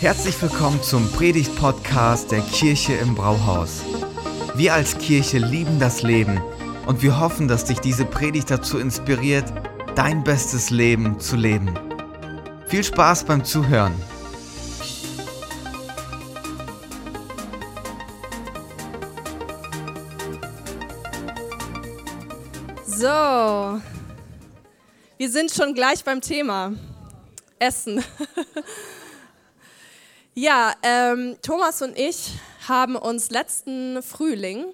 Herzlich willkommen zum Predigt-Podcast der Kirche im Brauhaus. Wir als Kirche lieben das Leben und wir hoffen, dass dich diese Predigt dazu inspiriert, dein bestes Leben zu leben. Viel Spaß beim Zuhören. So, wir sind schon gleich beim Thema Essen. ja, ähm, Thomas und ich haben uns letzten Frühling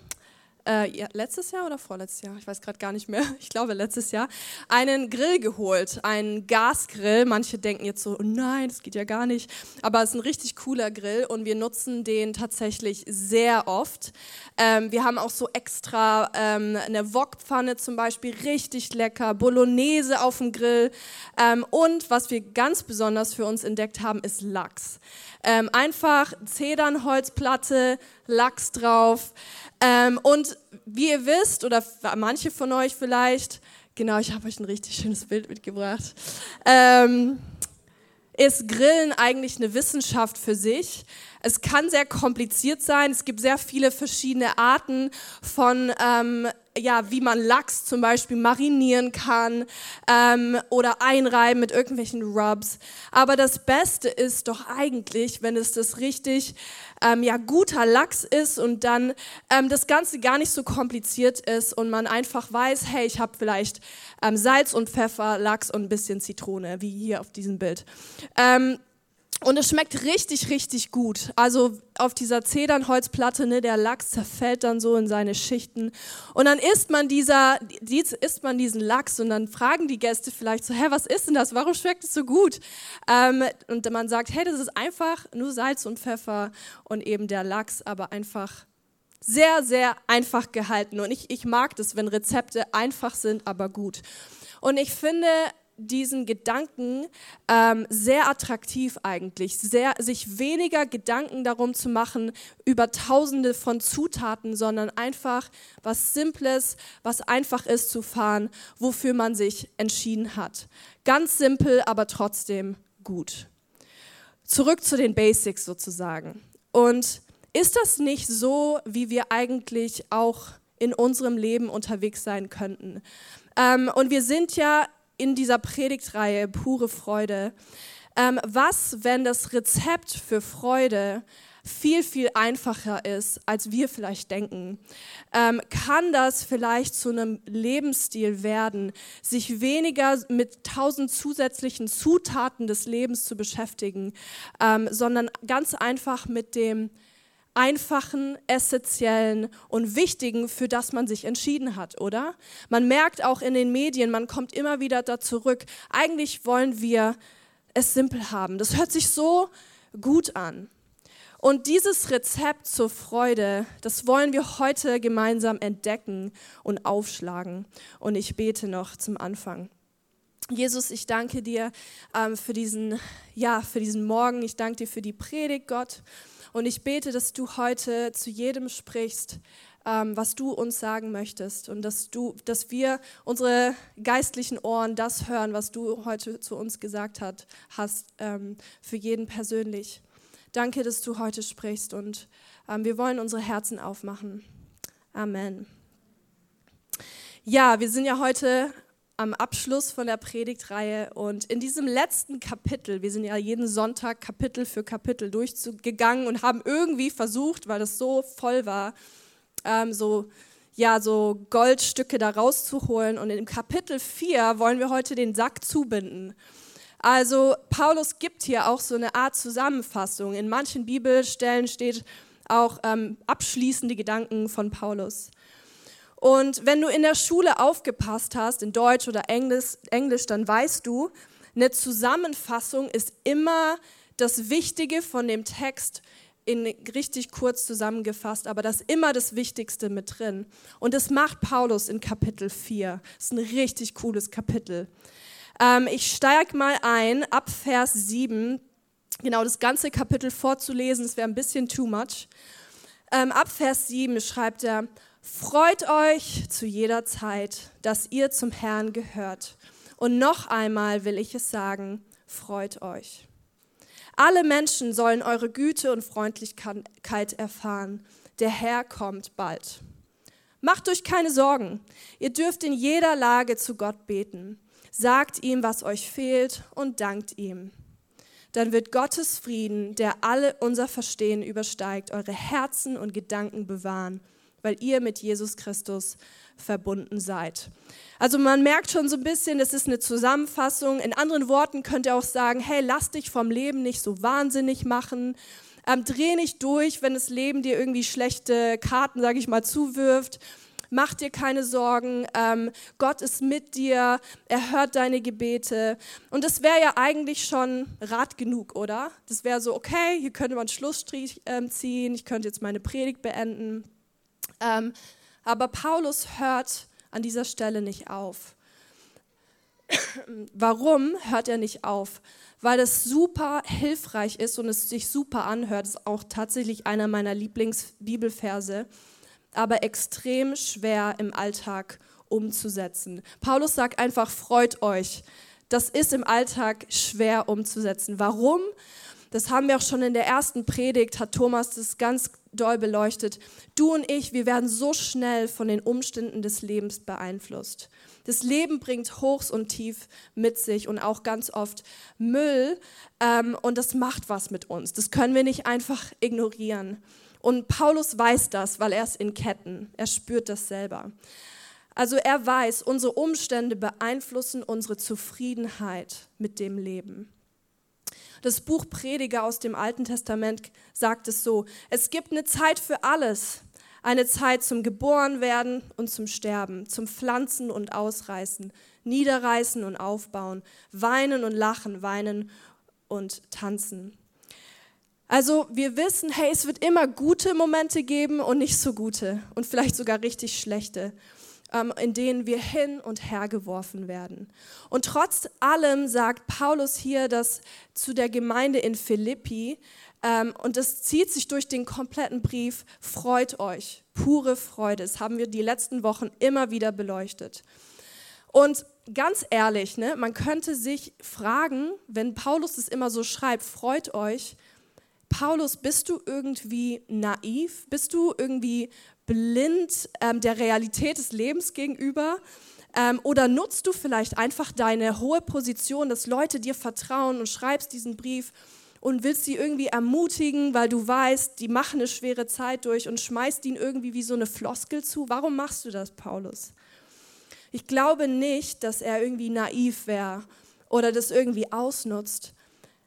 äh, ja, letztes Jahr oder vorletztes Jahr, ich weiß gerade gar nicht mehr, ich glaube letztes Jahr, einen Grill geholt, einen Gasgrill. Manche denken jetzt so, oh nein, das geht ja gar nicht, aber es ist ein richtig cooler Grill und wir nutzen den tatsächlich sehr oft. Ähm, wir haben auch so extra ähm, eine Wokpfanne zum Beispiel, richtig lecker, Bolognese auf dem Grill ähm, und was wir ganz besonders für uns entdeckt haben, ist Lachs. Ähm, einfach Zedernholzplatte, Lachs drauf. Ähm, und wie ihr wisst, oder manche von euch vielleicht, genau, ich habe euch ein richtig schönes Bild mitgebracht, ähm, ist Grillen eigentlich eine Wissenschaft für sich. Es kann sehr kompliziert sein. Es gibt sehr viele verschiedene Arten von ähm, ja, wie man Lachs zum Beispiel marinieren kann ähm, oder einreiben mit irgendwelchen Rubs. Aber das Beste ist doch eigentlich, wenn es das richtig ähm, ja, guter Lachs ist und dann ähm, das Ganze gar nicht so kompliziert ist und man einfach weiß, hey, ich habe vielleicht ähm, Salz und Pfeffer, Lachs und ein bisschen Zitrone, wie hier auf diesem Bild. Ähm, und es schmeckt richtig, richtig gut. Also auf dieser Zedernholzplatte, ne, der Lachs zerfällt dann so in seine Schichten. Und dann isst man, dieser, dies, isst man diesen Lachs und dann fragen die Gäste vielleicht so, hä, was ist denn das? Warum schmeckt es so gut? Ähm, und man sagt, hey, das ist einfach nur Salz und Pfeffer und eben der Lachs, aber einfach sehr, sehr einfach gehalten. Und ich, ich mag das, wenn Rezepte einfach sind, aber gut. Und ich finde, diesen Gedanken ähm, sehr attraktiv eigentlich, sehr, sich weniger Gedanken darum zu machen über Tausende von Zutaten, sondern einfach was Simples, was einfach ist zu fahren, wofür man sich entschieden hat. Ganz simpel, aber trotzdem gut. Zurück zu den Basics sozusagen. Und ist das nicht so, wie wir eigentlich auch in unserem Leben unterwegs sein könnten? Ähm, und wir sind ja in dieser Predigtreihe Pure Freude. Ähm, was, wenn das Rezept für Freude viel, viel einfacher ist, als wir vielleicht denken? Ähm, kann das vielleicht zu einem Lebensstil werden, sich weniger mit tausend zusätzlichen Zutaten des Lebens zu beschäftigen, ähm, sondern ganz einfach mit dem einfachen, essentiellen und wichtigen, für das man sich entschieden hat, oder? Man merkt auch in den Medien, man kommt immer wieder da zurück. Eigentlich wollen wir es simpel haben. Das hört sich so gut an. Und dieses Rezept zur Freude, das wollen wir heute gemeinsam entdecken und aufschlagen. Und ich bete noch zum Anfang. Jesus, ich danke dir ähm, für, diesen, ja, für diesen Morgen. Ich danke dir für die Predigt, Gott. Und ich bete, dass du heute zu jedem sprichst, ähm, was du uns sagen möchtest und dass, du, dass wir unsere geistlichen Ohren das hören, was du heute zu uns gesagt hat, hast, ähm, für jeden persönlich. Danke, dass du heute sprichst und ähm, wir wollen unsere Herzen aufmachen. Amen. Ja, wir sind ja heute am Abschluss von der Predigtreihe und in diesem letzten Kapitel, wir sind ja jeden Sonntag Kapitel für Kapitel durchgegangen und haben irgendwie versucht, weil es so voll war, ähm, so ja, so Goldstücke da rauszuholen. Und im Kapitel 4 wollen wir heute den Sack zubinden. Also Paulus gibt hier auch so eine Art Zusammenfassung. In manchen Bibelstellen steht auch ähm, abschließende Gedanken von Paulus. Und wenn du in der Schule aufgepasst hast, in Deutsch oder Englisch, Englisch, dann weißt du, eine Zusammenfassung ist immer das Wichtige von dem Text in richtig kurz zusammengefasst, aber das ist immer das Wichtigste mit drin. Und das macht Paulus in Kapitel 4. Das ist ein richtig cooles Kapitel. Ähm, ich steige mal ein ab Vers 7, genau das ganze Kapitel vorzulesen, das wäre ein bisschen too much. Ähm, ab Vers 7 schreibt er, Freut euch zu jeder Zeit, dass ihr zum Herrn gehört. Und noch einmal will ich es sagen, freut euch. Alle Menschen sollen eure Güte und Freundlichkeit erfahren. Der Herr kommt bald. Macht euch keine Sorgen. Ihr dürft in jeder Lage zu Gott beten. Sagt ihm, was euch fehlt und dankt ihm. Dann wird Gottes Frieden, der alle unser Verstehen übersteigt, eure Herzen und Gedanken bewahren, weil ihr mit Jesus Christus verbunden seid. Also man merkt schon so ein bisschen, das ist eine Zusammenfassung. In anderen Worten könnt ihr auch sagen, hey, lass dich vom Leben nicht so wahnsinnig machen. Ähm, dreh nicht durch, wenn das Leben dir irgendwie schlechte Karten, sage ich mal, zuwirft mach dir keine Sorgen, ähm, Gott ist mit dir, er hört deine Gebete. Und das wäre ja eigentlich schon Rat genug, oder? Das wäre so, okay, hier könnte man Schlussstrich ähm, ziehen, ich könnte jetzt meine Predigt beenden. Ähm, aber Paulus hört an dieser Stelle nicht auf. Warum hört er nicht auf? Weil es super hilfreich ist und es sich super anhört. Das ist auch tatsächlich einer meiner Lieblingsbibelverse aber extrem schwer im Alltag umzusetzen. Paulus sagt einfach, freut euch. Das ist im Alltag schwer umzusetzen. Warum? Das haben wir auch schon in der ersten Predigt, hat Thomas das ganz doll beleuchtet. Du und ich, wir werden so schnell von den Umständen des Lebens beeinflusst. Das Leben bringt Hochs und Tief mit sich und auch ganz oft Müll ähm, und das macht was mit uns. Das können wir nicht einfach ignorieren. Und Paulus weiß das, weil er ist in Ketten. Er spürt das selber. Also er weiß, unsere Umstände beeinflussen unsere Zufriedenheit mit dem Leben. Das Buch Prediger aus dem Alten Testament sagt es so, es gibt eine Zeit für alles. Eine Zeit zum Geborenwerden und zum Sterben, zum Pflanzen und Ausreißen, Niederreißen und Aufbauen, Weinen und Lachen, Weinen und Tanzen. Also wir wissen, hey, es wird immer gute Momente geben und nicht so gute und vielleicht sogar richtig schlechte, ähm, in denen wir hin und her geworfen werden. Und trotz allem sagt Paulus hier das zu der Gemeinde in Philippi, ähm, und das zieht sich durch den kompletten Brief, freut euch, pure Freude. Das haben wir die letzten Wochen immer wieder beleuchtet. Und ganz ehrlich, ne, man könnte sich fragen, wenn Paulus es immer so schreibt, freut euch, Paulus, bist du irgendwie naiv? Bist du irgendwie blind ähm, der Realität des Lebens gegenüber? Ähm, oder nutzt du vielleicht einfach deine hohe Position, dass Leute dir vertrauen und schreibst diesen Brief und willst sie irgendwie ermutigen, weil du weißt, die machen eine schwere Zeit durch und schmeißt ihnen irgendwie wie so eine Floskel zu? Warum machst du das, Paulus? Ich glaube nicht, dass er irgendwie naiv wäre oder das irgendwie ausnutzt,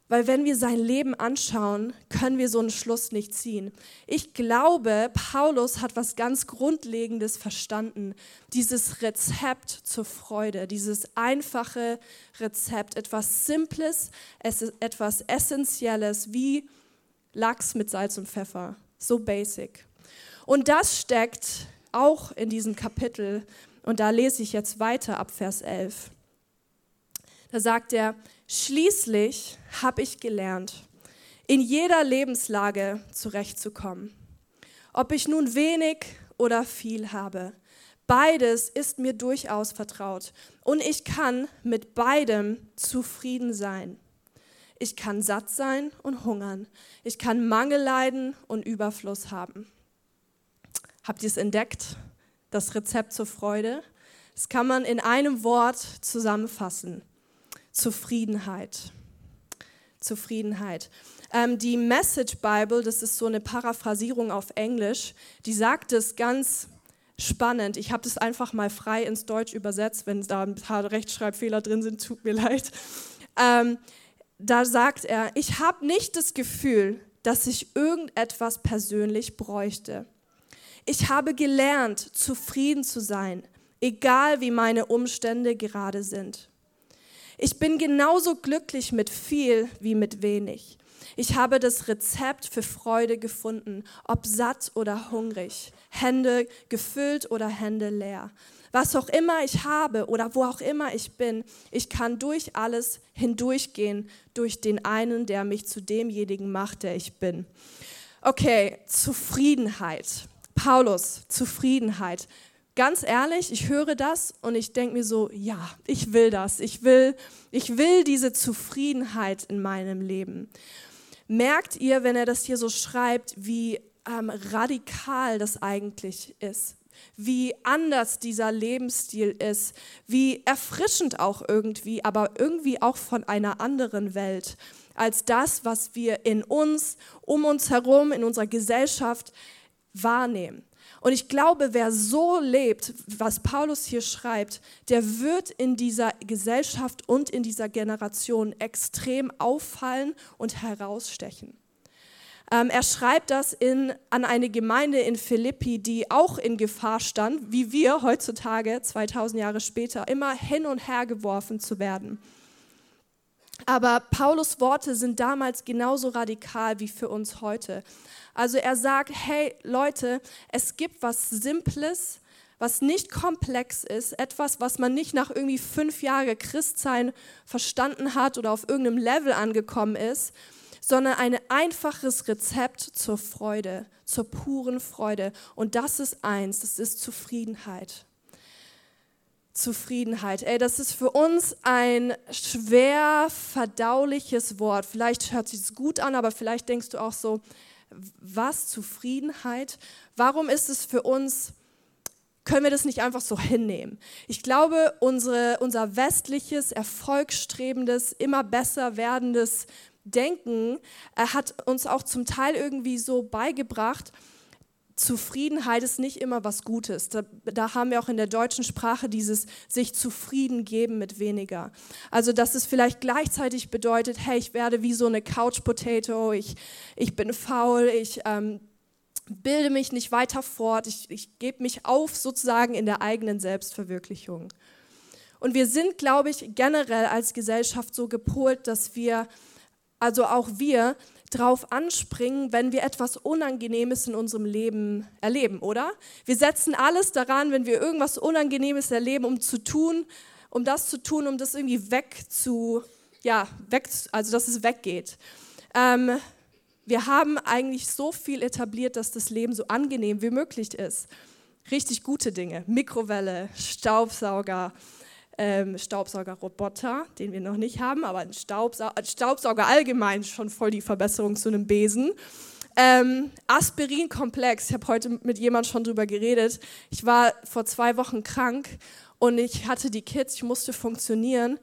weil wenn wir sein Leben anschauen, können wir so einen Schluss nicht ziehen. Ich glaube, Paulus hat was ganz Grundlegendes verstanden. Dieses Rezept zur Freude, dieses einfache Rezept, etwas Simples, etwas Essentielles wie Lachs mit Salz und Pfeffer. So basic. Und das steckt auch in diesem Kapitel. Und da lese ich jetzt weiter ab Vers 11. Da sagt er, Schließlich habe ich gelernt, in jeder Lebenslage zurechtzukommen. Ob ich nun wenig oder viel habe, beides ist mir durchaus vertraut und ich kann mit beidem zufrieden sein. Ich kann satt sein und hungern. Ich kann Mangel leiden und Überfluss haben. Habt ihr es entdeckt? Das Rezept zur Freude? Das kann man in einem Wort zusammenfassen. Zufriedenheit. Zufriedenheit. Ähm, die Message Bible, das ist so eine Paraphrasierung auf Englisch, die sagt es ganz spannend. Ich habe das einfach mal frei ins Deutsch übersetzt, wenn da ein paar Rechtschreibfehler drin sind, tut mir leid. Ähm, da sagt er, ich habe nicht das Gefühl, dass ich irgendetwas persönlich bräuchte. Ich habe gelernt, zufrieden zu sein, egal wie meine Umstände gerade sind. Ich bin genauso glücklich mit viel wie mit wenig. Ich habe das Rezept für Freude gefunden, ob satt oder hungrig, Hände gefüllt oder Hände leer. Was auch immer ich habe oder wo auch immer ich bin, ich kann durch alles hindurchgehen, durch den einen, der mich zu demjenigen macht, der ich bin. Okay, Zufriedenheit. Paulus, Zufriedenheit ganz ehrlich, ich höre das und ich denke mir so, ja, ich will das. Ich will, ich will diese Zufriedenheit in meinem Leben. merkt ihr, wenn er das hier so schreibt, wie ähm, radikal das eigentlich ist, wie anders dieser Lebensstil ist, wie erfrischend auch irgendwie, aber irgendwie auch von einer anderen Welt als das, was wir in uns, um uns herum, in unserer Gesellschaft wahrnehmen. Und ich glaube, wer so lebt, was Paulus hier schreibt, der wird in dieser Gesellschaft und in dieser Generation extrem auffallen und herausstechen. Ähm, er schreibt das in, an eine Gemeinde in Philippi, die auch in Gefahr stand, wie wir heutzutage, 2000 Jahre später, immer hin und her geworfen zu werden. Aber Paulus Worte sind damals genauso radikal wie für uns heute. Also er sagt, hey Leute, es gibt was Simples, was nicht komplex ist, etwas, was man nicht nach irgendwie fünf Jahren Christsein verstanden hat oder auf irgendeinem Level angekommen ist, sondern ein einfaches Rezept zur Freude, zur puren Freude. Und das ist eins, das ist Zufriedenheit. Zufriedenheit. Ey, das ist für uns ein schwer verdauliches Wort. Vielleicht hört sich es gut an, aber vielleicht denkst du auch so, was Zufriedenheit? Warum ist es für uns können wir das nicht einfach so hinnehmen. Ich glaube, unsere, unser westliches, erfolgsstrebendes, immer besser werdendes Denken er hat uns auch zum Teil irgendwie so beigebracht, Zufriedenheit ist nicht immer was Gutes. Da, da, haben wir auch in der deutschen Sprache dieses sich zufrieden geben mit weniger. Also, dass es vielleicht gleichzeitig bedeutet, hey, ich werde wie so eine Couch Potato, ich, ich bin faul, ich ähm, bilde mich nicht weiter fort, ich, ich gebe mich auf sozusagen in der eigenen Selbstverwirklichung. Und wir sind, glaube ich, generell als Gesellschaft so gepolt, dass wir also auch wir, drauf anspringen, wenn wir etwas Unangenehmes in unserem Leben erleben, oder? Wir setzen alles daran, wenn wir irgendwas Unangenehmes erleben, um zu tun, um das zu tun, um das irgendwie weg zu, ja, weg, also dass es weggeht. Ähm, wir haben eigentlich so viel etabliert, dass das Leben so angenehm wie möglich ist. Richtig gute Dinge, Mikrowelle, Staubsauger, ähm, Staubsaugerroboter, den wir noch nicht haben, aber ein, Staubsau ein Staubsauger allgemein schon voll die Verbesserung zu einem Besen. Ähm, Aspirinkomplex, ich habe heute mit jemandem schon drüber geredet. Ich war vor zwei Wochen krank und ich hatte die Kids, ich musste funktionieren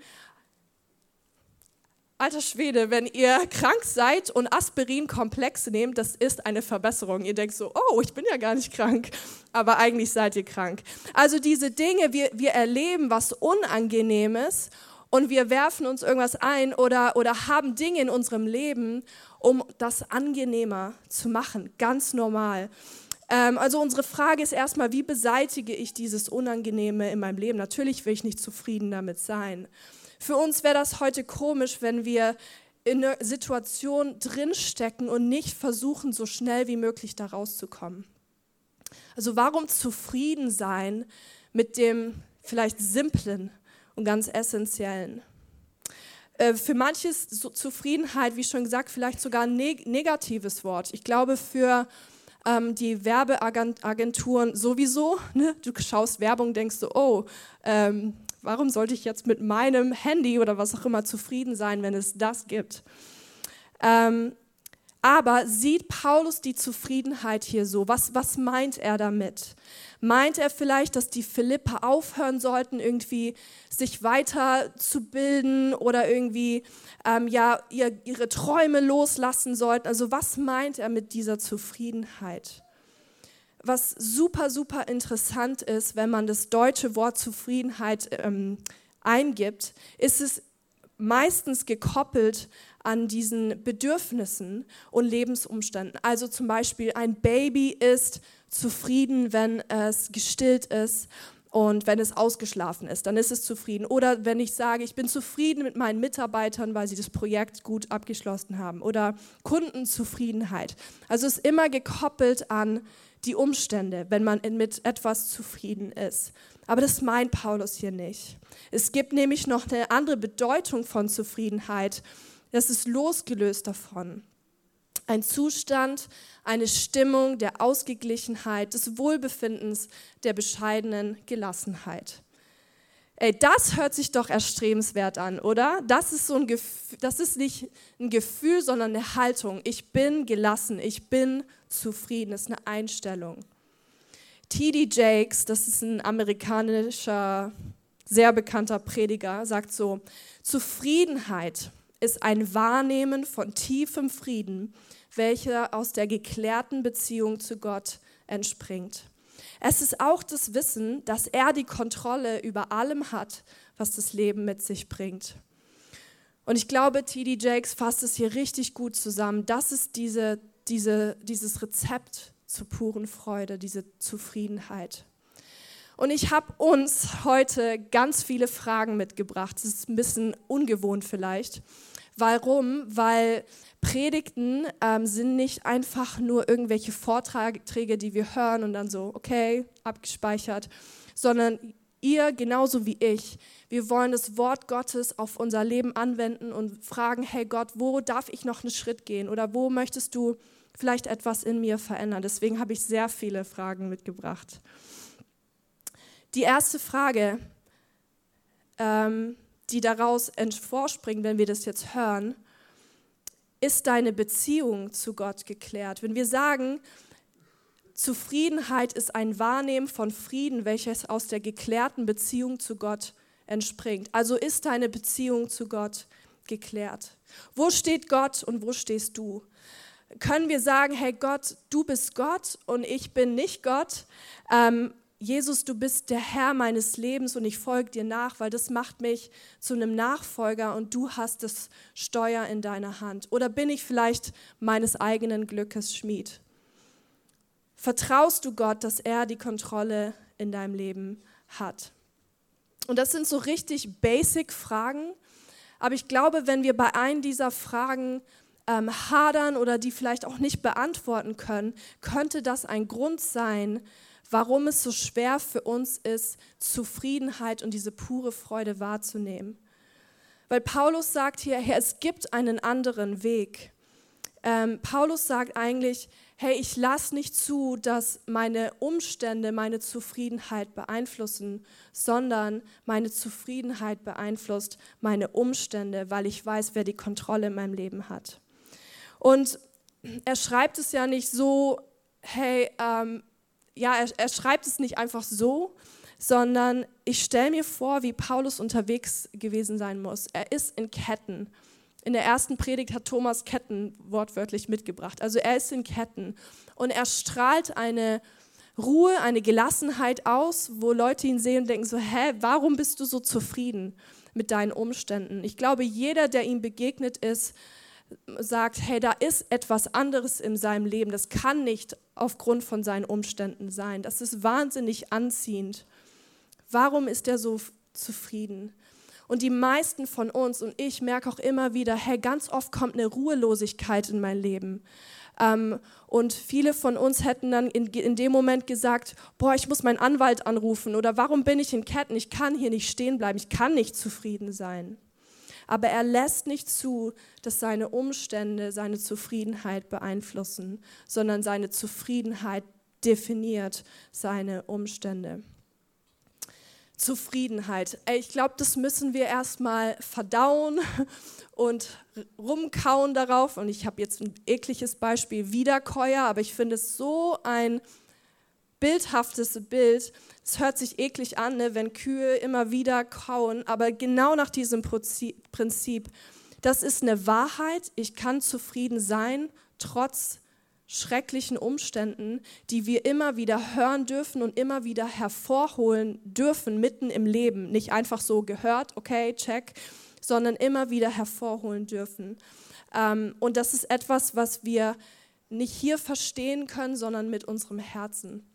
Alter Schwede, wenn ihr krank seid und Aspirin komplex nehmt, das ist eine Verbesserung. Ihr denkt so, oh, ich bin ja gar nicht krank, aber eigentlich seid ihr krank. Also diese Dinge, wir, wir erleben was Unangenehmes und wir werfen uns irgendwas ein oder, oder haben Dinge in unserem Leben, um das angenehmer zu machen, ganz normal. Ähm, also unsere Frage ist erstmal, wie beseitige ich dieses Unangenehme in meinem Leben? Natürlich will ich nicht zufrieden damit sein. Für uns wäre das heute komisch, wenn wir in einer Situation drinstecken und nicht versuchen, so schnell wie möglich da rauszukommen. Also warum zufrieden sein mit dem vielleicht simplen und ganz essentiellen? Äh, für manche ist Zufriedenheit, wie schon gesagt, vielleicht sogar ein negatives Wort. Ich glaube, für ähm, die Werbeagenturen sowieso. Ne? Du schaust Werbung, denkst du, oh, ähm, Warum sollte ich jetzt mit meinem Handy oder was auch immer zufrieden sein, wenn es das gibt? Ähm, aber sieht Paulus die Zufriedenheit hier so? Was, was meint er damit? Meint er vielleicht, dass die Philipper aufhören sollten, irgendwie sich weiterzubilden oder irgendwie ähm, ja, ihr, ihre Träume loslassen sollten? Also was meint er mit dieser Zufriedenheit? Was super, super interessant ist, wenn man das deutsche Wort Zufriedenheit ähm, eingibt, ist es meistens gekoppelt an diesen Bedürfnissen und Lebensumständen. Also zum Beispiel ein Baby ist zufrieden, wenn es gestillt ist und wenn es ausgeschlafen ist, dann ist es zufrieden. Oder wenn ich sage, ich bin zufrieden mit meinen Mitarbeitern, weil sie das Projekt gut abgeschlossen haben. Oder Kundenzufriedenheit. Also es ist immer gekoppelt an die Umstände, wenn man mit etwas zufrieden ist. Aber das meint Paulus hier nicht. Es gibt nämlich noch eine andere Bedeutung von Zufriedenheit. Das ist losgelöst davon. Ein Zustand, eine Stimmung der Ausgeglichenheit, des Wohlbefindens, der bescheidenen Gelassenheit. Ey, das hört sich doch erstrebenswert an, oder? Das ist so ein das ist nicht ein Gefühl, sondern eine Haltung. Ich bin gelassen, ich bin zufrieden, das ist eine Einstellung. T.D. Jakes, das ist ein amerikanischer, sehr bekannter Prediger, sagt so, Zufriedenheit ist ein Wahrnehmen von tiefem Frieden, welcher aus der geklärten Beziehung zu Gott entspringt. Es ist auch das Wissen, dass er die Kontrolle über allem hat, was das Leben mit sich bringt. Und ich glaube, T.D. Jakes fasst es hier richtig gut zusammen. Das ist diese, diese, dieses Rezept zur puren Freude, diese Zufriedenheit. Und ich habe uns heute ganz viele Fragen mitgebracht. Das ist ein bisschen ungewohnt vielleicht. Warum? Weil Predigten ähm, sind nicht einfach nur irgendwelche Vorträge, die wir hören und dann so, okay, abgespeichert, sondern ihr genauso wie ich, wir wollen das Wort Gottes auf unser Leben anwenden und fragen, hey Gott, wo darf ich noch einen Schritt gehen oder wo möchtest du vielleicht etwas in mir verändern? Deswegen habe ich sehr viele Fragen mitgebracht. Die erste Frage, ähm, die daraus hervorspringt, wenn wir das jetzt hören, ist deine Beziehung zu Gott geklärt? Wenn wir sagen, Zufriedenheit ist ein Wahrnehmen von Frieden, welches aus der geklärten Beziehung zu Gott entspringt. Also ist deine Beziehung zu Gott geklärt. Wo steht Gott und wo stehst du? Können wir sagen, hey Gott, du bist Gott und ich bin nicht Gott? Ähm, Jesus, du bist der Herr meines Lebens und ich folge dir nach, weil das macht mich zu einem Nachfolger und du hast das Steuer in deiner Hand. Oder bin ich vielleicht meines eigenen Glückes Schmied? Vertraust du Gott, dass er die Kontrolle in deinem Leben hat? Und das sind so richtig basic Fragen, aber ich glaube, wenn wir bei einem dieser Fragen ähm, hadern oder die vielleicht auch nicht beantworten können, könnte das ein Grund sein, warum es so schwer für uns ist, Zufriedenheit und diese pure Freude wahrzunehmen. Weil Paulus sagt hier, hey, es gibt einen anderen Weg. Ähm, Paulus sagt eigentlich, hey, ich lasse nicht zu, dass meine Umstände meine Zufriedenheit beeinflussen, sondern meine Zufriedenheit beeinflusst meine Umstände, weil ich weiß, wer die Kontrolle in meinem Leben hat. Und er schreibt es ja nicht so, hey, ähm, ja, er, er schreibt es nicht einfach so, sondern ich stelle mir vor, wie Paulus unterwegs gewesen sein muss. Er ist in Ketten. In der ersten Predigt hat Thomas Ketten wortwörtlich mitgebracht. Also er ist in Ketten und er strahlt eine Ruhe, eine Gelassenheit aus, wo Leute ihn sehen und denken so, hä, warum bist du so zufrieden mit deinen Umständen? Ich glaube, jeder, der ihm begegnet ist, sagt, hey, da ist etwas anderes in seinem Leben. Das kann nicht aufgrund von seinen Umständen sein. Das ist wahnsinnig anziehend. Warum ist er so zufrieden? Und die meisten von uns und ich merke auch immer wieder, hey, ganz oft kommt eine Ruhelosigkeit in mein Leben. Ähm, und viele von uns hätten dann in, in dem Moment gesagt, boah, ich muss meinen Anwalt anrufen oder warum bin ich in Ketten? Ich kann hier nicht stehen bleiben, ich kann nicht zufrieden sein aber er lässt nicht zu, dass seine Umstände seine Zufriedenheit beeinflussen, sondern seine Zufriedenheit definiert seine Umstände. Zufriedenheit. Ich glaube, das müssen wir erstmal verdauen und rumkauen darauf. Und ich habe jetzt ein ekliges Beispiel, Wiederkäuer, aber ich finde es so ein bildhaftes Bild. Es hört sich eklig an, ne, wenn Kühe immer wieder kauen, aber genau nach diesem Prinzip. Das ist eine Wahrheit. Ich kann zufrieden sein, trotz schrecklichen Umständen, die wir immer wieder hören dürfen und immer wieder hervorholen dürfen mitten im Leben. Nicht einfach so gehört, okay, check, sondern immer wieder hervorholen dürfen. Ähm, und das ist etwas, was wir nicht hier verstehen können, sondern mit unserem Herzen.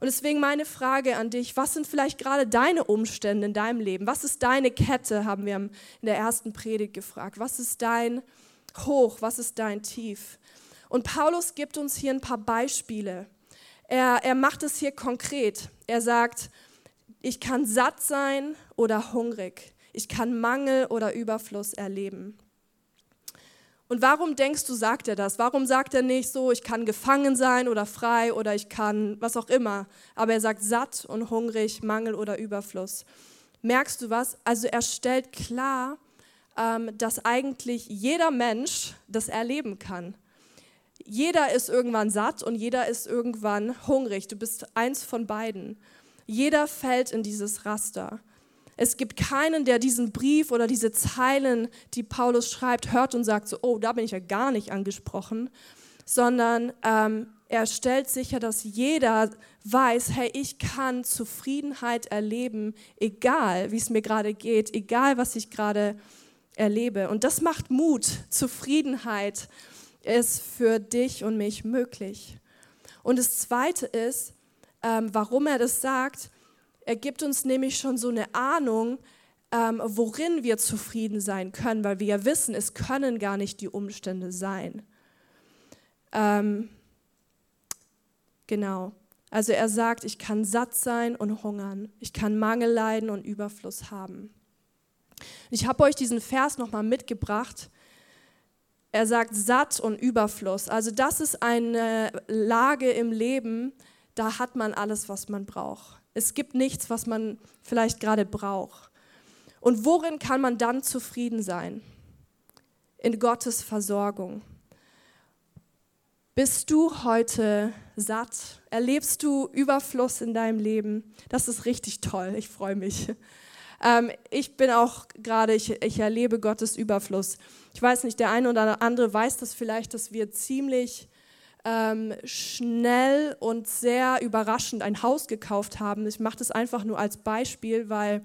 Und deswegen meine Frage an dich, was sind vielleicht gerade deine Umstände in deinem Leben? Was ist deine Kette, haben wir in der ersten Predigt gefragt. Was ist dein Hoch, was ist dein Tief? Und Paulus gibt uns hier ein paar Beispiele. Er, er macht es hier konkret. Er sagt, ich kann satt sein oder hungrig. Ich kann Mangel oder Überfluss erleben. Und warum denkst du, sagt er das? Warum sagt er nicht so, ich kann gefangen sein oder frei oder ich kann was auch immer? Aber er sagt satt und hungrig, Mangel oder Überfluss. Merkst du was? Also er stellt klar, ähm, dass eigentlich jeder Mensch das erleben kann. Jeder ist irgendwann satt und jeder ist irgendwann hungrig. Du bist eins von beiden. Jeder fällt in dieses Raster. Es gibt keinen, der diesen Brief oder diese Zeilen, die Paulus schreibt, hört und sagt so, oh, da bin ich ja gar nicht angesprochen, sondern ähm, er stellt sicher, dass jeder weiß, hey, ich kann Zufriedenheit erleben, egal wie es mir gerade geht, egal was ich gerade erlebe. Und das macht Mut. Zufriedenheit ist für dich und mich möglich. Und das Zweite ist, ähm, warum er das sagt. Er gibt uns nämlich schon so eine Ahnung, ähm, worin wir zufrieden sein können, weil wir ja wissen, es können gar nicht die Umstände sein. Ähm, Genau. Also er sagt, ich kann satt sein und hungern. Ich kann Mangel leiden und Überfluss haben. Ich habe euch diesen Vers nochmal mitgebracht. Er sagt satt und Überfluss. Also das ist eine Lage im Leben, da hat man alles, was man braucht. Es gibt nichts, was man vielleicht gerade braucht. Und worin kann man dann zufrieden sein? In Gottes Versorgung. Bist du heute satt? Erlebst du Überfluss in deinem Leben? Das ist richtig toll. Ich freue mich. Ähm, ich bin auch gerade, ich, ich erlebe Gottes Überfluss. Ich weiß nicht, der eine oder andere weiß das vielleicht, dass wir ziemlich ähm, schnell und sehr überraschend ein Haus gekauft haben. Ich mache das einfach nur als Beispiel, weil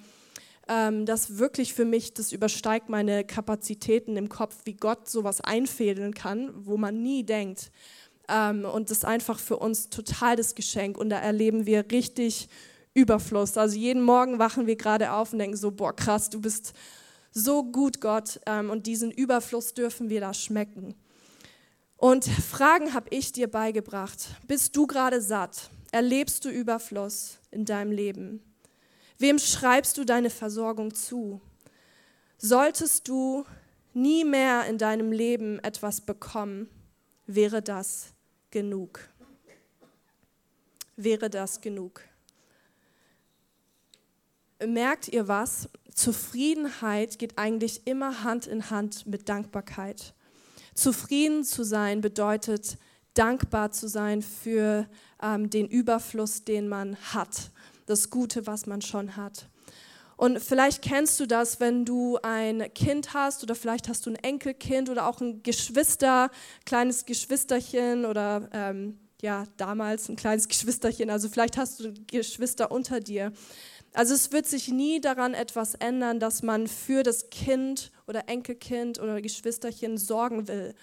ähm, das wirklich für mich, das übersteigt meine Kapazitäten im Kopf, wie Gott sowas einfädeln kann, wo man nie denkt. Ähm, und das ist einfach für uns total das Geschenk. Und da erleben wir richtig Überfluss. Also jeden Morgen wachen wir gerade auf und denken so, boah, krass, du bist so gut, Gott. Ähm, und diesen Überfluss dürfen wir da schmecken. Und Fragen habe ich dir beigebracht. Bist du gerade satt? Erlebst du Überfluss in deinem Leben? Wem schreibst du deine Versorgung zu? Solltest du nie mehr in deinem Leben etwas bekommen, wäre das genug? Wäre das genug? Merkt ihr was? Zufriedenheit geht eigentlich immer Hand in Hand mit Dankbarkeit. Zufrieden zu sein bedeutet, dankbar zu sein für ähm, den Überfluss, den man hat, das Gute, was man schon hat. Und vielleicht kennst du das, wenn du ein Kind hast oder vielleicht hast du ein Enkelkind oder auch ein Geschwister, kleines Geschwisterchen oder ähm, ja, damals ein kleines Geschwisterchen. Also vielleicht hast du Geschwister unter dir. Also es wird sich nie daran etwas ändern, dass man für das Kind oder Enkelkind oder Geschwisterchen sorgen will.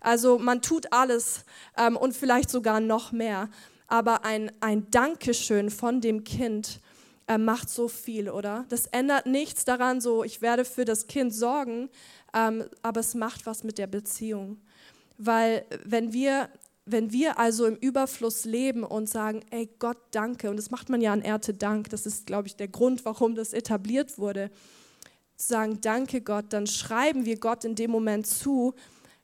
Also man tut alles ähm, und vielleicht sogar noch mehr. Aber ein, ein Dankeschön von dem Kind er macht so viel, oder? Das ändert nichts daran, so ich werde für das Kind sorgen, ähm, aber es macht was mit der Beziehung. Weil wenn wir, wenn wir also im Überfluss leben und sagen, ey Gott, danke, und das macht man ja an Erntedank, das ist, glaube ich, der Grund, warum das etabliert wurde, zu sagen, danke Gott, dann schreiben wir Gott in dem Moment zu,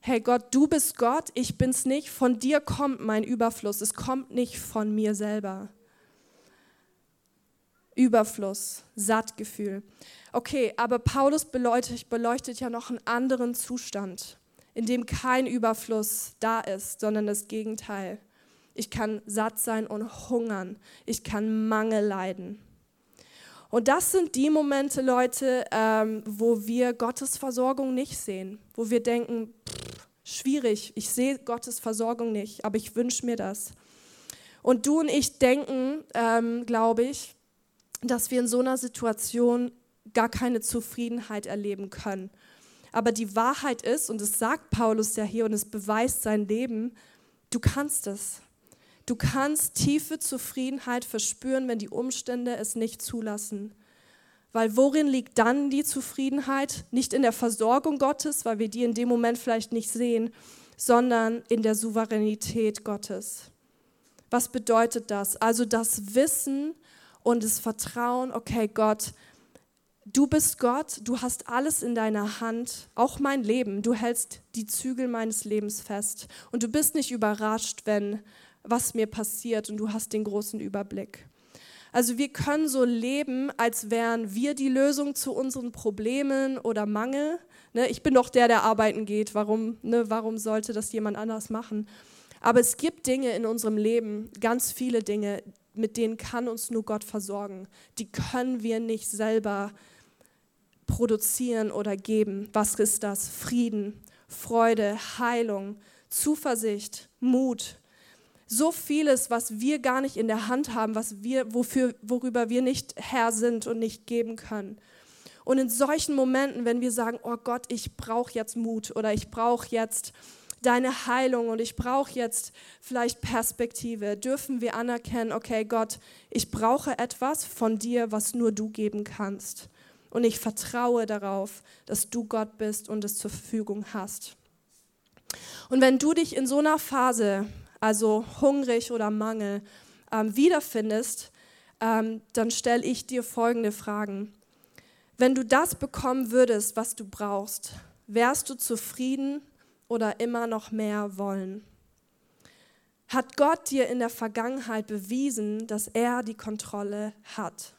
hey Gott, du bist Gott, ich bin's nicht, von dir kommt mein Überfluss, es kommt nicht von mir selber. Überfluss, Sattgefühl. Okay, aber Paulus beleuchtet, beleuchtet ja noch einen anderen Zustand, in dem kein Überfluss da ist, sondern das Gegenteil. Ich kann satt sein und hungern. Ich kann Mangel leiden. Und das sind die Momente, Leute, ähm, wo wir Gottes Versorgung nicht sehen, wo wir denken, pff, schwierig, ich sehe Gottes Versorgung nicht, aber ich wünsche mir das. Und du und ich denken, ähm, glaube ich, dass wir in so einer Situation gar keine Zufriedenheit erleben können. Aber die Wahrheit ist, und es sagt Paulus ja hier und es beweist sein Leben, du kannst es. Du kannst tiefe Zufriedenheit verspüren, wenn die Umstände es nicht zulassen. Weil worin liegt dann die Zufriedenheit? Nicht in der Versorgung Gottes, weil wir die in dem Moment vielleicht nicht sehen, sondern in der Souveränität Gottes. Was bedeutet das? Also das Wissen, und das Vertrauen, okay Gott, du bist Gott, du hast alles in deiner Hand, auch mein Leben, du hältst die Zügel meines Lebens fest und du bist nicht überrascht, wenn was mir passiert und du hast den großen Überblick. Also wir können so leben, als wären wir die Lösung zu unseren Problemen oder Mangel. Ne, ich bin doch der, der arbeiten geht. Warum, ne, warum sollte das jemand anders machen? Aber es gibt Dinge in unserem Leben, ganz viele Dinge, mit denen kann uns nur Gott versorgen. Die können wir nicht selber produzieren oder geben. Was ist das? Frieden, Freude, Heilung, Zuversicht, Mut. So vieles, was wir gar nicht in der Hand haben, was wir, wofür, worüber wir nicht Herr sind und nicht geben können. Und in solchen Momenten, wenn wir sagen, oh Gott, ich brauche jetzt Mut oder ich brauche jetzt deine Heilung und ich brauche jetzt vielleicht Perspektive, dürfen wir anerkennen, okay Gott, ich brauche etwas von dir, was nur du geben kannst. Und ich vertraue darauf, dass du Gott bist und es zur Verfügung hast. Und wenn du dich in so einer Phase, also hungrig oder Mangel, ähm, wiederfindest, ähm, dann stelle ich dir folgende Fragen. Wenn du das bekommen würdest, was du brauchst, wärst du zufrieden oder immer noch mehr wollen? Hat Gott dir in der Vergangenheit bewiesen, dass er die Kontrolle hat?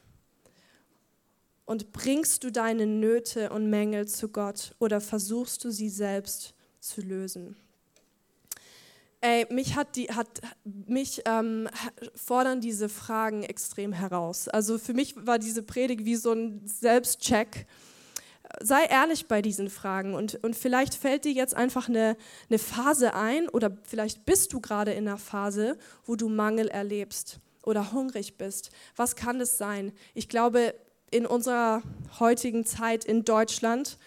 Und bringst du deine Nöte und Mängel zu Gott oder versuchst du sie selbst zu lösen? Ey, mich hat die, hat mich ähm, fordern diese Fragen extrem heraus. Also für mich war diese Predigt wie so ein Selbstcheck sei ehrlich bei diesen Fragen und, und vielleicht fällt dir jetzt einfach eine, eine Phase ein oder vielleicht bist du gerade in einer Phase, wo du Mangel erlebst oder hungrig bist. Was kann das sein? Ich glaube, in unserer heutigen Zeit in Deutschland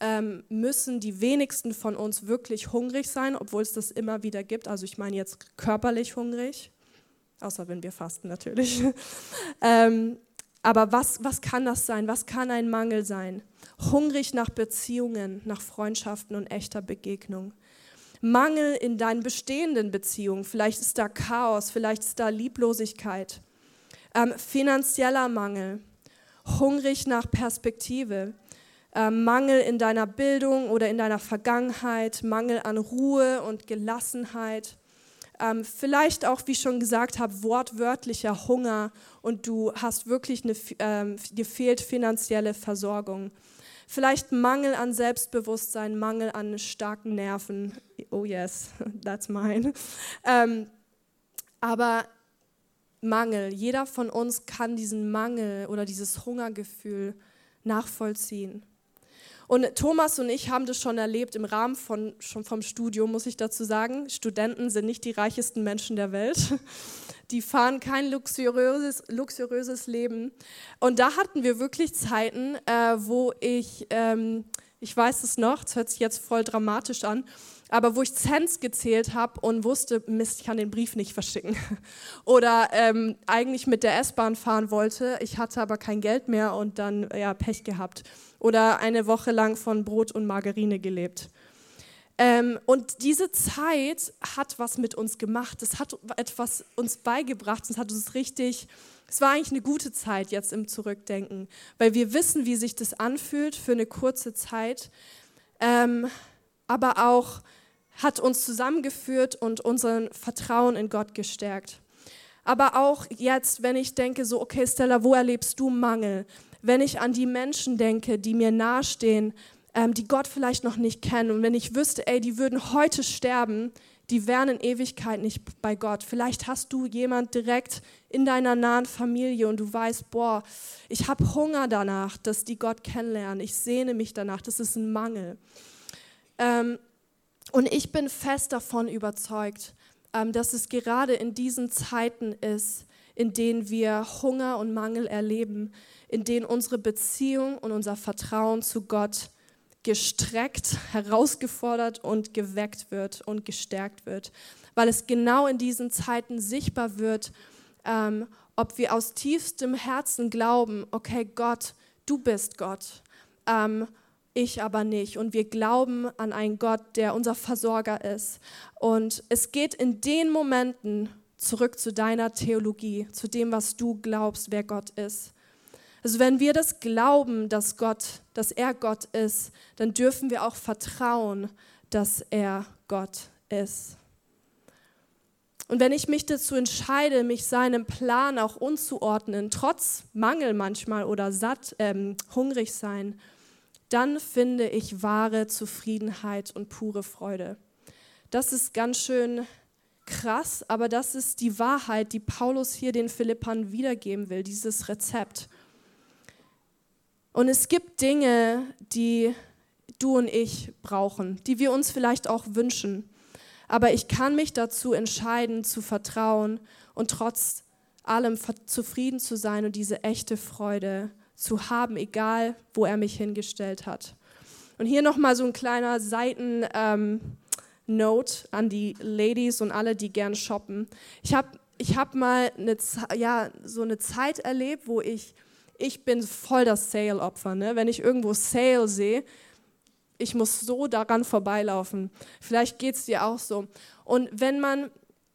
ähm, müssen die wenigsten von uns wirklich hungrig sein, obwohl es das immer wieder gibt. Also ich meine jetzt körperlich hungrig, außer wenn wir fasten natürlich. ähm, aber was, was kann das sein? Was kann ein Mangel sein? Hungrig nach Beziehungen, nach Freundschaften und echter Begegnung. Mangel in deinen bestehenden Beziehungen. Vielleicht ist da Chaos, vielleicht ist da Lieblosigkeit. Ähm, finanzieller Mangel. Hungrig nach Perspektive. Ähm, Mangel in deiner Bildung oder in deiner Vergangenheit. Mangel an Ruhe und Gelassenheit. Ähm, vielleicht auch, wie ich schon gesagt habe, wortwörtlicher Hunger und du hast wirklich eine, ähm, dir fehlt finanzielle Versorgung. Vielleicht Mangel an Selbstbewusstsein, Mangel an starken Nerven. Oh yes, that's mine. Ähm, aber Mangel, jeder von uns kann diesen Mangel oder dieses Hungergefühl nachvollziehen. Und Thomas und ich haben das schon erlebt im Rahmen von, schon vom Studium, muss ich dazu sagen. Studenten sind nicht die reichesten Menschen der Welt. Die fahren kein luxuriöses, luxuriöses Leben. Und da hatten wir wirklich Zeiten, äh, wo ich, ähm, ich weiß es noch, das hört sich jetzt voll dramatisch an, aber wo ich Cents gezählt habe und wusste, Mist, ich kann den Brief nicht verschicken. Oder ähm, eigentlich mit der S-Bahn fahren wollte, ich hatte aber kein Geld mehr und dann ja Pech gehabt oder eine Woche lang von Brot und Margarine gelebt. Ähm, und diese Zeit hat was mit uns gemacht. Es hat etwas uns beigebracht. Es hat uns richtig, es war eigentlich eine gute Zeit jetzt im Zurückdenken, weil wir wissen, wie sich das anfühlt für eine kurze Zeit. Ähm, aber auch hat uns zusammengeführt und unseren Vertrauen in Gott gestärkt. Aber auch jetzt, wenn ich denke, so, okay, Stella, wo erlebst du Mangel? wenn ich an die Menschen denke, die mir nahestehen, ähm, die Gott vielleicht noch nicht kennen und wenn ich wüsste, ey, die würden heute sterben, die wären in Ewigkeit nicht bei Gott. Vielleicht hast du jemand direkt in deiner nahen Familie und du weißt, boah, ich habe Hunger danach, dass die Gott kennenlernen. Ich sehne mich danach. Das ist ein Mangel. Ähm, und ich bin fest davon überzeugt, ähm, dass es gerade in diesen Zeiten ist, in denen wir Hunger und Mangel erleben, in denen unsere Beziehung und unser Vertrauen zu Gott gestreckt, herausgefordert und geweckt wird und gestärkt wird, weil es genau in diesen Zeiten sichtbar wird, ähm, ob wir aus tiefstem Herzen glauben, okay Gott, du bist Gott, ähm, ich aber nicht. Und wir glauben an einen Gott, der unser Versorger ist. Und es geht in den Momenten, zurück zu deiner Theologie, zu dem, was du glaubst, wer Gott ist. Also wenn wir das glauben, dass Gott, dass er Gott ist, dann dürfen wir auch vertrauen, dass er Gott ist. Und wenn ich mich dazu entscheide, mich seinem Plan auch unzuordnen, trotz Mangel manchmal oder satt, ähm, hungrig sein, dann finde ich wahre Zufriedenheit und pure Freude. Das ist ganz schön krass, aber das ist die Wahrheit, die Paulus hier den Philippern wiedergeben will, dieses Rezept. Und es gibt Dinge, die du und ich brauchen, die wir uns vielleicht auch wünschen. Aber ich kann mich dazu entscheiden, zu vertrauen und trotz allem zufrieden zu sein und diese echte Freude zu haben, egal wo er mich hingestellt hat. Und hier nochmal so ein kleiner Seiten. Ähm, Note an die Ladies und alle, die gern shoppen. Ich habe ich hab mal eine, ja, so eine Zeit erlebt, wo ich, ich bin voll das Sale-Opfer. Ne? Wenn ich irgendwo Sale sehe, ich muss so daran vorbeilaufen. Vielleicht geht es dir auch so. Und wenn man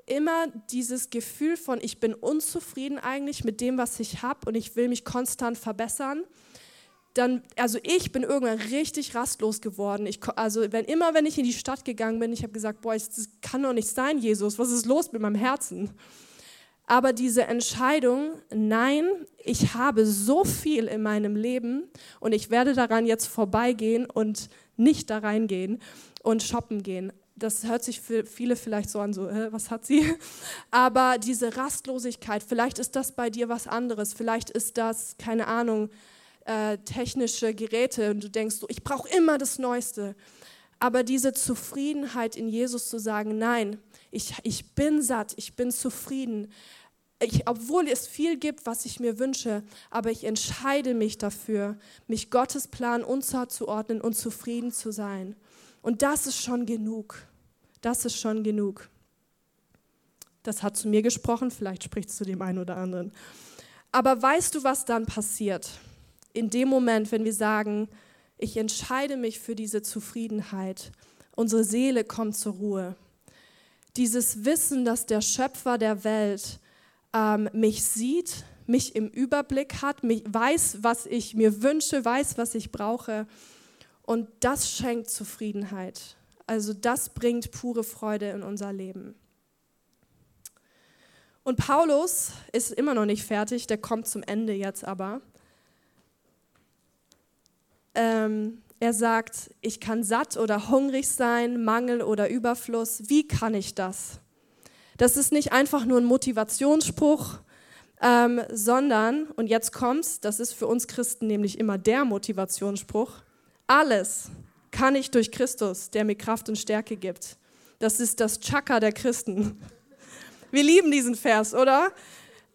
immer dieses Gefühl von, ich bin unzufrieden eigentlich mit dem, was ich habe und ich will mich konstant verbessern, dann, also ich bin irgendwann richtig rastlos geworden. Ich, also wenn, immer wenn ich in die Stadt gegangen bin, ich habe gesagt, boah, das kann doch nicht sein, Jesus, was ist los mit meinem Herzen? Aber diese Entscheidung, nein, ich habe so viel in meinem Leben und ich werde daran jetzt vorbeigehen und nicht da reingehen und shoppen gehen. Das hört sich für viele vielleicht so an, so, äh, was hat sie? Aber diese Rastlosigkeit, vielleicht ist das bei dir was anderes, vielleicht ist das, keine Ahnung, äh, technische Geräte und du denkst, so, ich brauche immer das Neueste. Aber diese Zufriedenheit in Jesus zu sagen, nein, ich, ich bin satt, ich bin zufrieden, ich, obwohl es viel gibt, was ich mir wünsche, aber ich entscheide mich dafür, mich Gottes Plan unterzuordnen und zufrieden zu sein. Und das ist schon genug. Das ist schon genug. Das hat zu mir gesprochen, vielleicht spricht es zu dem einen oder anderen. Aber weißt du, was dann passiert? in dem Moment, wenn wir sagen, ich entscheide mich für diese Zufriedenheit, unsere Seele kommt zur Ruhe. Dieses Wissen, dass der Schöpfer der Welt ähm, mich sieht, mich im Überblick hat, mich weiß, was ich mir wünsche, weiß, was ich brauche. Und das schenkt Zufriedenheit. Also das bringt pure Freude in unser Leben. Und Paulus ist immer noch nicht fertig, der kommt zum Ende jetzt aber ähm, er sagt, ich kann satt oder hungrig sein, Mangel oder Überfluss. Wie kann ich das? Das ist nicht einfach nur ein Motivationsspruch, ähm, sondern, und jetzt kommt's, das ist für uns Christen nämlich immer der Motivationsspruch, alles kann ich durch Christus, der mir Kraft und Stärke gibt. Das ist das Chaka der Christen. Wir lieben diesen Vers, oder?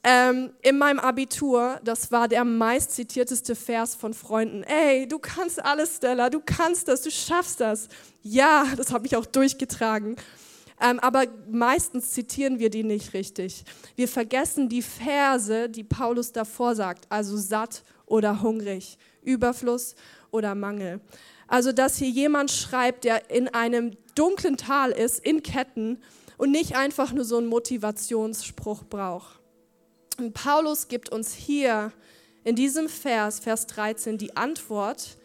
Ähm, in meinem Abitur, das war der meist zitierteste Vers von Freunden. Ey, du kannst alles, Stella, du kannst das, du schaffst das. Ja, das habe ich auch durchgetragen. Ähm, aber meistens zitieren wir die nicht richtig. Wir vergessen die Verse, die Paulus davor sagt, also satt oder hungrig, Überfluss oder Mangel. Also, dass hier jemand schreibt, der in einem dunklen Tal ist, in Ketten und nicht einfach nur so einen Motivationsspruch braucht. Und Paulus gibt uns hier in diesem Vers, Vers 13, die Antwort,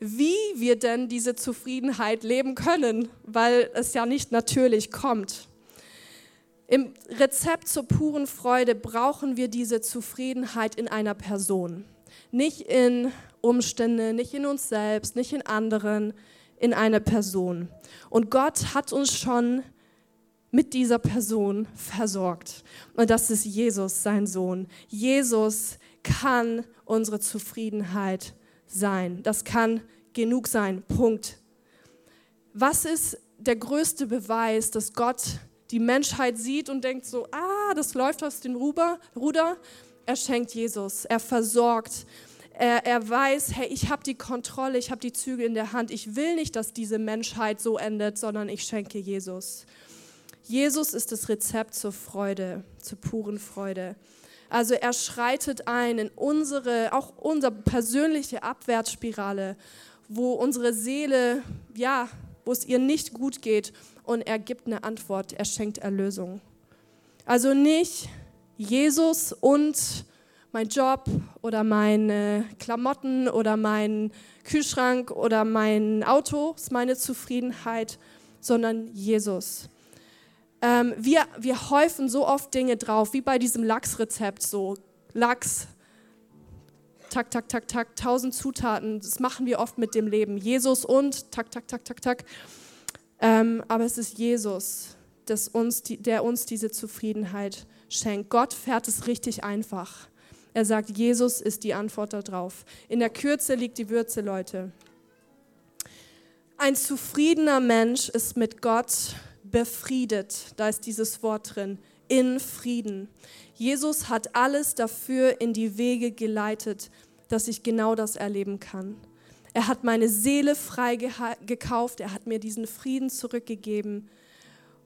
wie wir denn diese Zufriedenheit leben können, weil es ja nicht natürlich kommt. Im Rezept zur puren Freude brauchen wir diese Zufriedenheit in einer Person. Nicht in Umstände, nicht in uns selbst, nicht in anderen, in einer Person. Und Gott hat uns schon mit dieser Person versorgt. Und das ist Jesus, sein Sohn. Jesus kann unsere Zufriedenheit sein. Das kann genug sein. Punkt. Was ist der größte Beweis, dass Gott die Menschheit sieht und denkt so, ah, das läuft aus dem Ruder? Er schenkt Jesus, er versorgt. Er, er weiß, hey, ich habe die Kontrolle, ich habe die Züge in der Hand. Ich will nicht, dass diese Menschheit so endet, sondern ich schenke Jesus. Jesus ist das Rezept zur Freude, zur puren Freude. Also er schreitet ein in unsere, auch unsere persönliche Abwärtsspirale, wo unsere Seele, ja, wo es ihr nicht gut geht und er gibt eine Antwort, er schenkt Erlösung. Also nicht Jesus und mein Job oder meine Klamotten oder mein Kühlschrank oder mein Auto ist meine Zufriedenheit, sondern Jesus. Ähm, wir, wir häufen so oft Dinge drauf, wie bei diesem Lachsrezept, so Lachs, tak, tak, tak, tak, tausend Zutaten. Das machen wir oft mit dem Leben. Jesus und tak, tak, tak, tak, tak. Ähm, aber es ist Jesus, das uns, der uns diese Zufriedenheit schenkt. Gott fährt es richtig einfach. Er sagt, Jesus ist die Antwort darauf. In der Kürze liegt die Würze, Leute. Ein zufriedener Mensch ist mit Gott befriedet. Da ist dieses Wort drin. In Frieden. Jesus hat alles dafür in die Wege geleitet, dass ich genau das erleben kann. Er hat meine Seele frei gekauft, er hat mir diesen Frieden zurückgegeben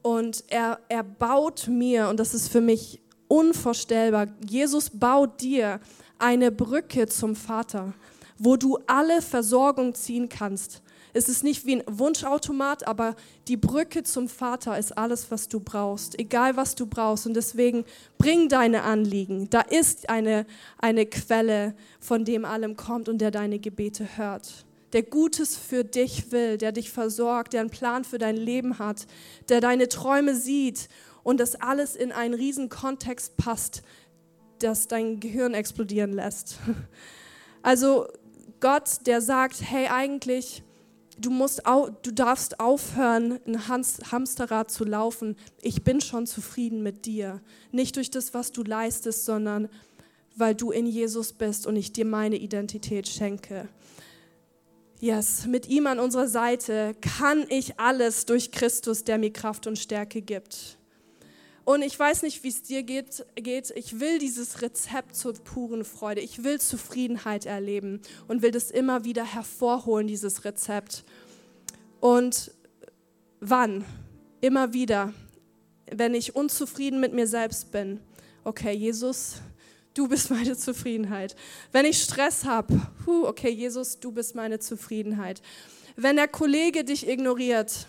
und er, er baut mir, und das ist für mich unvorstellbar, Jesus baut dir eine Brücke zum Vater, wo du alle Versorgung ziehen kannst. Es ist nicht wie ein Wunschautomat, aber die Brücke zum Vater ist alles, was du brauchst, egal was du brauchst. Und deswegen bring deine Anliegen. Da ist eine, eine Quelle, von dem allem kommt und der deine Gebete hört. Der Gutes für dich will, der dich versorgt, der einen Plan für dein Leben hat, der deine Träume sieht und das alles in einen riesen Kontext passt, das dein Gehirn explodieren lässt. Also Gott, der sagt, hey, eigentlich du, musst au, du darfst aufhören, ein Hamsterrad zu laufen. Ich bin schon zufrieden mit dir. Nicht durch das, was du leistest, sondern weil du in Jesus bist und ich dir meine Identität schenke. Yes, mit ihm an unserer Seite kann ich alles durch Christus, der mir Kraft und Stärke gibt. Und ich weiß nicht, wie es dir geht, geht. Ich will dieses Rezept zur puren Freude. Ich will Zufriedenheit erleben und will das immer wieder hervorholen, dieses Rezept. Und wann? Immer wieder, wenn ich unzufrieden mit mir selbst bin. Okay, Jesus, du bist meine Zufriedenheit. Wenn ich Stress habe, okay, Jesus, du bist meine Zufriedenheit. Wenn der Kollege dich ignoriert,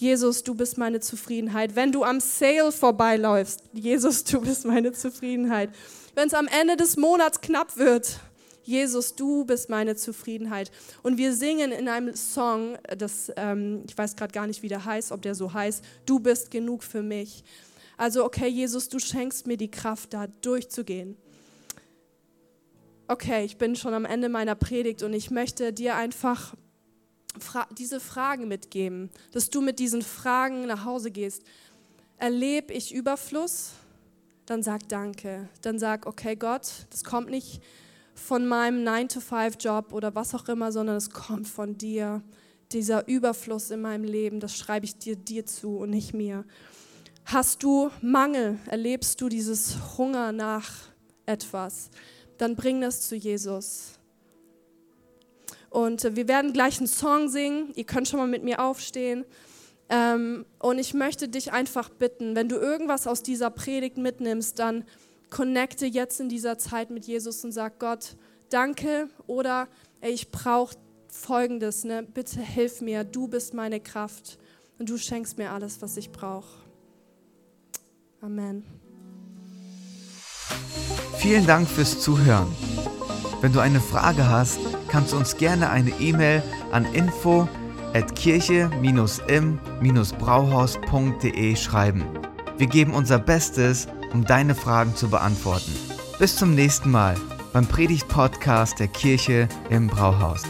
Jesus, du bist meine Zufriedenheit. Wenn du am Sale vorbeiläufst, Jesus, du bist meine Zufriedenheit. Wenn es am Ende des Monats knapp wird, Jesus, du bist meine Zufriedenheit. Und wir singen in einem Song, das, ähm, ich weiß gerade gar nicht, wie der heißt, ob der so heißt, du bist genug für mich. Also, okay, Jesus, du schenkst mir die Kraft, da durchzugehen. Okay, ich bin schon am Ende meiner Predigt und ich möchte dir einfach fra diese Fragen mitgeben, dass du mit diesen Fragen nach Hause gehst. Erlebe ich Überfluss? Dann sag Danke. Dann sag, okay Gott, das kommt nicht von meinem 9-to-5-Job oder was auch immer, sondern es kommt von dir. Dieser Überfluss in meinem Leben, das schreibe ich dir, dir zu und nicht mir. Hast du Mangel? Erlebst du dieses Hunger nach etwas? Dann bring das zu Jesus. Und äh, wir werden gleich einen Song singen. Ihr könnt schon mal mit mir aufstehen. Ähm, und ich möchte dich einfach bitten, wenn du irgendwas aus dieser Predigt mitnimmst, dann connecte jetzt in dieser Zeit mit Jesus und sag Gott, danke oder ey, ich brauche Folgendes, ne? bitte hilf mir, du bist meine Kraft und du schenkst mir alles, was ich brauche. Amen. Vielen Dank fürs Zuhören. Wenn du eine Frage hast, kannst du uns gerne eine E-Mail an info at kirche-im-brauhaus.de schreiben. Wir geben unser Bestes, um deine Fragen zu beantworten. Bis zum nächsten Mal beim Predigt-Podcast der Kirche im Brauhaus.